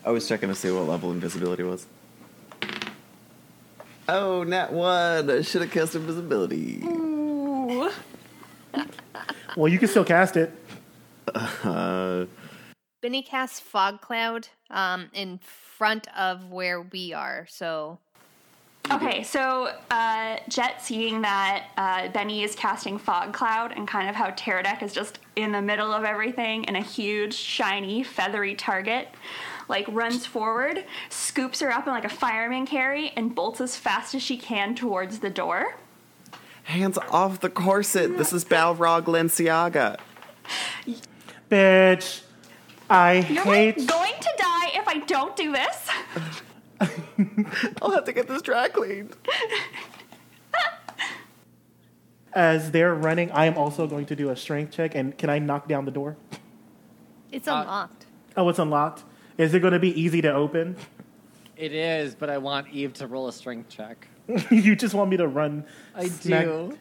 I was checking to see what level invisibility was. Oh, nat one. I should have cast invisibility.
Ooh.
Well, you can still cast it.
Uh,
Benny casts Fog Cloud um, in front of where we are, so
Okay, so uh, Jet seeing that uh, Benny is casting Fog Cloud and kind of how Pterodec is just in the middle of everything and a huge, shiny, feathery target, like runs forward, scoops her up in like a fireman carry, and bolts as fast as she can towards the door.
hands off the corset. This is Balrog Lenciaga.
Bitch, I
You're
hate.
like going to die if I don't do this.
I'll have to get this dry cleaned.
As they're running, I am also going to do a strength check. And can I knock down the door?
it's
Uh,
unlocked.
Oh, it's unlocked. Is it going to be easy to open?
It is, but I want Eve to roll a strength check.
you just want me to run?
I
smack-
do.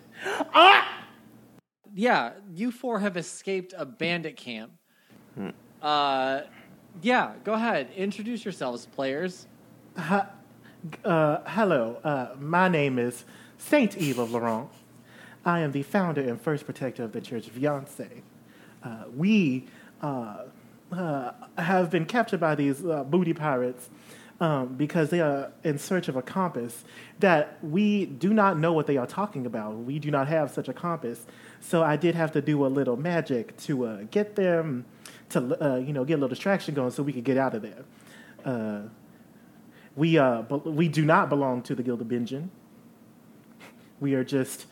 Yeah, you four have escaped a bandit camp. Uh, yeah, go ahead. Introduce yourselves, players.
Uh, hello, uh, my name is Saint Eve of Laurent. I am the founder and first protector of the Church of Yonsei. Uh, we uh, have been captured by these uh, booty pirates um, because they are in search of a compass that we do not know what they are talking about. We do not have such a compass. So I did have to do a little magic to uh, get them to, uh, you know, get a little distraction going so we could get out of there. Uh, we, uh, be- we do not belong to the Guild of Benjen. We are just,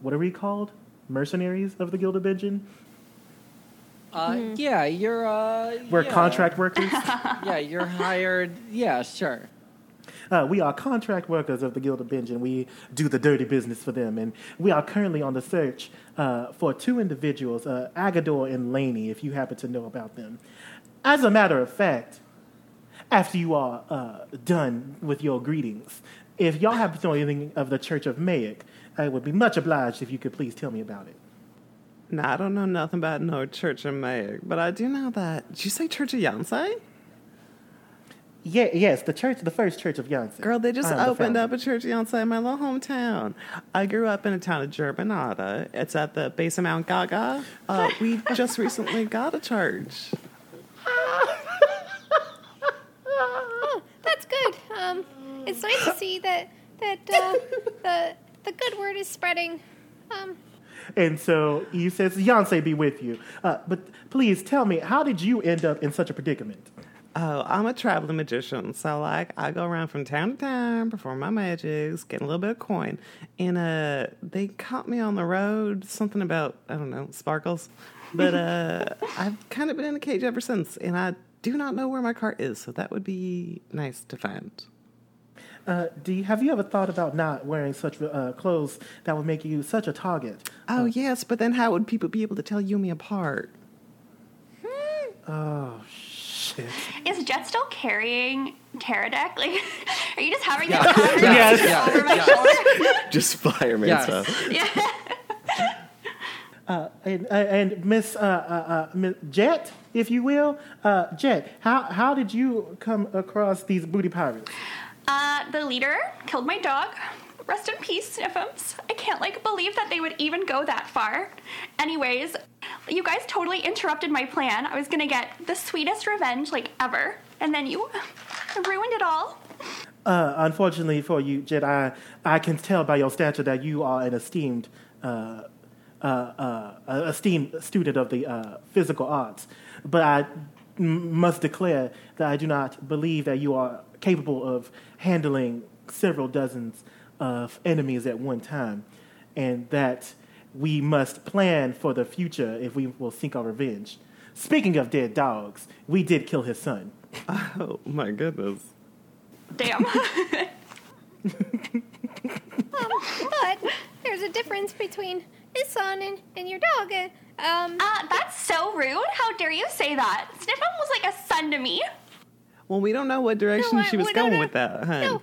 what are we called? Mercenaries of the Guild of Benjen?
Uh, Yeah, you're. Uh,
We're
yeah.
contract workers.
Yeah, you're hired. Yeah, sure.
Uh, we are contract workers of the Guild of Benjen. We do the dirty business for them. And we are currently on the search uh, for two individuals, uh, Agador and Laney, if you happen to know about them. As a matter of fact, after you are uh, done with your greetings, if y'all happen to know anything of the Church of Mayak, I would be much obliged if you could please tell me about it.
Nah, I don't know nothing about no Church of Mayak, but I do know that. Did you say Church of Yansai?
Yeah, yes, the church, the first church of Yonsei.
Girl, they just
I am the
opened up a church of Yancey in my little hometown. I grew up in a town of Germanata. It's at the base of Mount Gaga. Uh, we just recently got a church.
Oh, that's good. Um, it's nice to see that that uh, the the good word is spreading. Um,
And so Eve says, Yonsei be with you. Uh, but please tell me, how did you end up in such a predicament?
Oh, I'm a traveling magician. So, like, I go around from town to town, perform my magics, get a little bit of coin. And uh, they caught me on the road, something about, I don't know, sparkles. But uh, I've kind of been in a cage ever since. And I do not know where my cart is. So, that would be nice to find.
Uh, do you, have you ever thought about not wearing such uh, clothes that would make you such a target?
Oh, yes, but then how would people be able to tell Yumi apart?
Oh, shit.
Is Jet still carrying Teradek? Like, are you just having
Yeah.
that conversation
Yes.
Yes.
over my
Yes.
shoulder?
Just fireman
Yes.
stuff.
Yeah.
Uh, and uh, and Miss uh, uh, uh, Jet, if you will, uh, Jet, how how did you come across these booty pirates?
Uh, the leader killed my dog. Rest in peace, Sniffums. I can't like believe that they would even go that far. Anyways, you guys totally interrupted my plan. I was gonna get the sweetest revenge like ever, and then you ruined it all.
Uh, unfortunately for you, Jet, I can tell by your stature that you are an esteemed. Uh, uh, uh, esteemed student of the uh, physical arts, but I m- must declare that I do not believe that you are capable of handling several dozens of enemies at one time, and that we must plan for the future if we will seek our revenge. Speaking of dead dogs, we did kill his son.
Oh, my goodness.
Damn.
but there's a difference between his son and, and your dog. Uh, Um,
uh, that's so rude. How dare you say that? Sniffum was like a son to me.
Well, we don't know what direction
No,
she was
well,
going
no,
with that, huh?
no,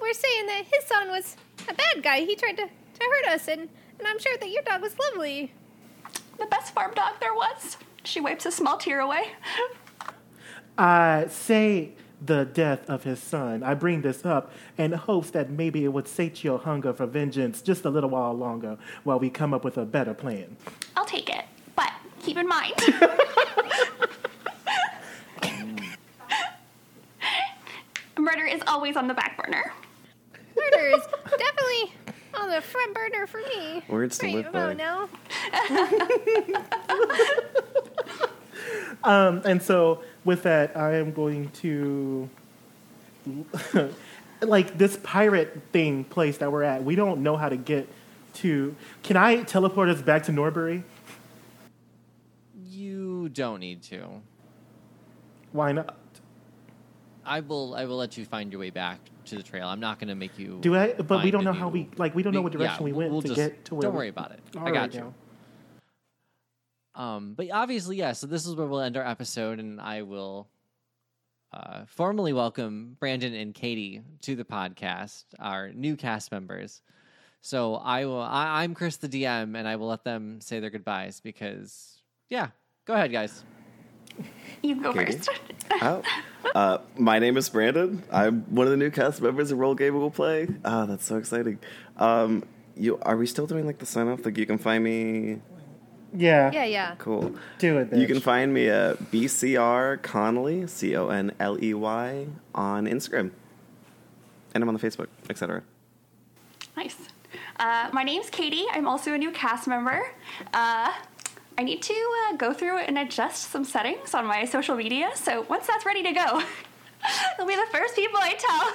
we're saying that his son was a bad guy. He tried to, to hurt us, and, and I'm sure that your dog was lovely.
The best farm dog there was. She wipes a small tear away.
I say the death of his son. I bring this up in hopes that maybe it would sate your hunger for vengeance just a little while longer while we come up with a better plan.
I'll take it. But keep in mind. Murder is always on the back burner.
Murder is definitely on the front burner for me.
Words to
right
live
about
by.
now.
Um, and so, with that, I am going to. like this pirate thing place that we're at, we don't know how to get to. Can I teleport us back to Norbury?
You don't need to.
Why not?
I will. I will let you find your way back to the trail. I'm not going to make you.
Do I? But we don't know how we like. We don't know what direction we
we'll-
went
we'll
to
just-
get to where.
Don't
we-
worry about it. I got
right,
you.
now.
Um, but obviously, yeah. So this is where we'll end our episode, and I will uh, formally welcome Brandon and Katie to the podcast, our new cast members. So I will. I, I'm Chris, the DM, and I will let them say their goodbyes because, yeah. Go ahead, guys.
You go
Katie?
first.
Oh. Uh, my name is Brandon. I'm one of the new cast members of Roll Gay Role Play. Ah, that's so exciting. Um, you are we still doing like the sign off? Like you can find me.
Yeah.
Yeah, yeah.
Cool.
Do it.
You can find me at BCR Conley, C O N L E Y, on Instagram. And I'm on the Facebook, etc.
nice. Uh, my name's Katie. I'm also a new cast member. Uh, I need to uh, go through and adjust some settings on my social media. So once that's ready to go, they'll be the first people I tell.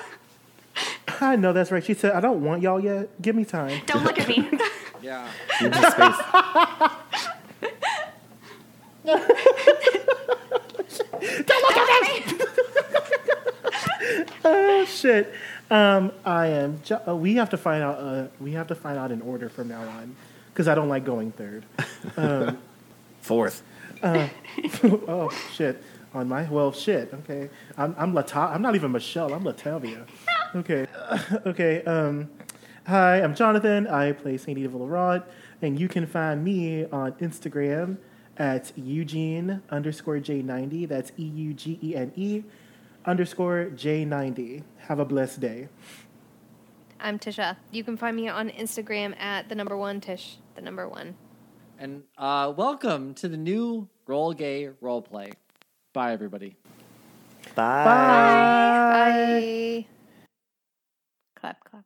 I know that's right. She said, "I don't want y'all yet. Give me time."
Don't look at me.
Yeah.
You need space.
Oh shit. Um, I am. Ju- uh, we have to find out. Uh, we have to find out in order from now on, because I don't like going third.
Fourth.
oh shit. On my well, shit. Okay. I'm I'm Lata- I'm not even Michelle. I'm Latavia. Okay. okay. Um, hi, I'm Jonathan. I play Saint Edith Rod, and you can find me on Instagram at Eugene underscore J90. That's E U G E N E. underscore J90. Have a blessed day.
I'm Tisha. You can find me on Instagram at the number one Tish, the number one.
And uh, welcome to the new Roll Gay role play. Bye, everybody.
Bye.
Bye.
Bye. Clap, clap.